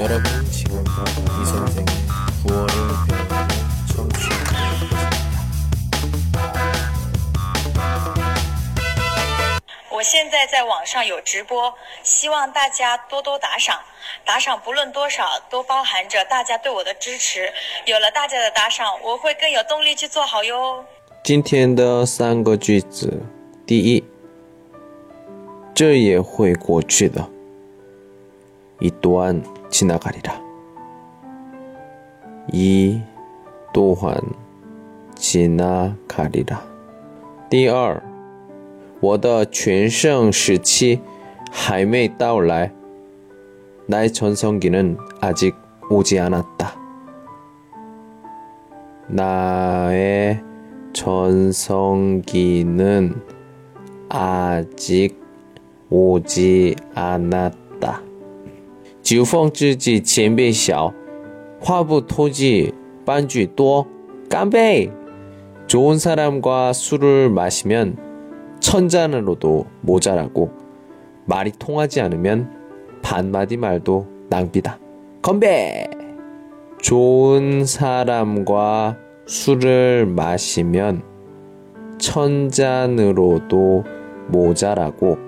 여러분 지금부터 이 선생의 구어를 배우고 청취하고 있습니다. 我现在在网上有直播，希望大家多多打赏。打赏不论多少，都包含着大家对我的支持。有了大家的打赏，我会更有动力去做好哟。今天的三个句子，第一，这也会过去的。이 또한 지나가리라. 이 또한 지나가리라. 第二，我的全盛时期还没到来。 나의 전성기는 아직 오지 않았다. 나의 전성기는 아직 오지 않았다. 酒逢知己千杯笑，话不投机半句多。 干杯! 좋은 사람과 술을 마시면 천잔으로도 모자라고 말이 통하지 않으면 반마디 말도 낭비다. 건배! 좋은 사람과 술을 마시면 천잔으로도 모자라고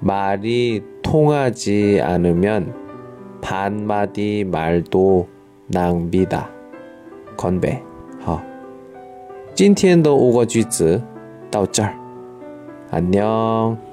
말이 통하지 않으면 반마디 말도 낭비다. 건배. 好，今天的五个句子到这儿，안녕。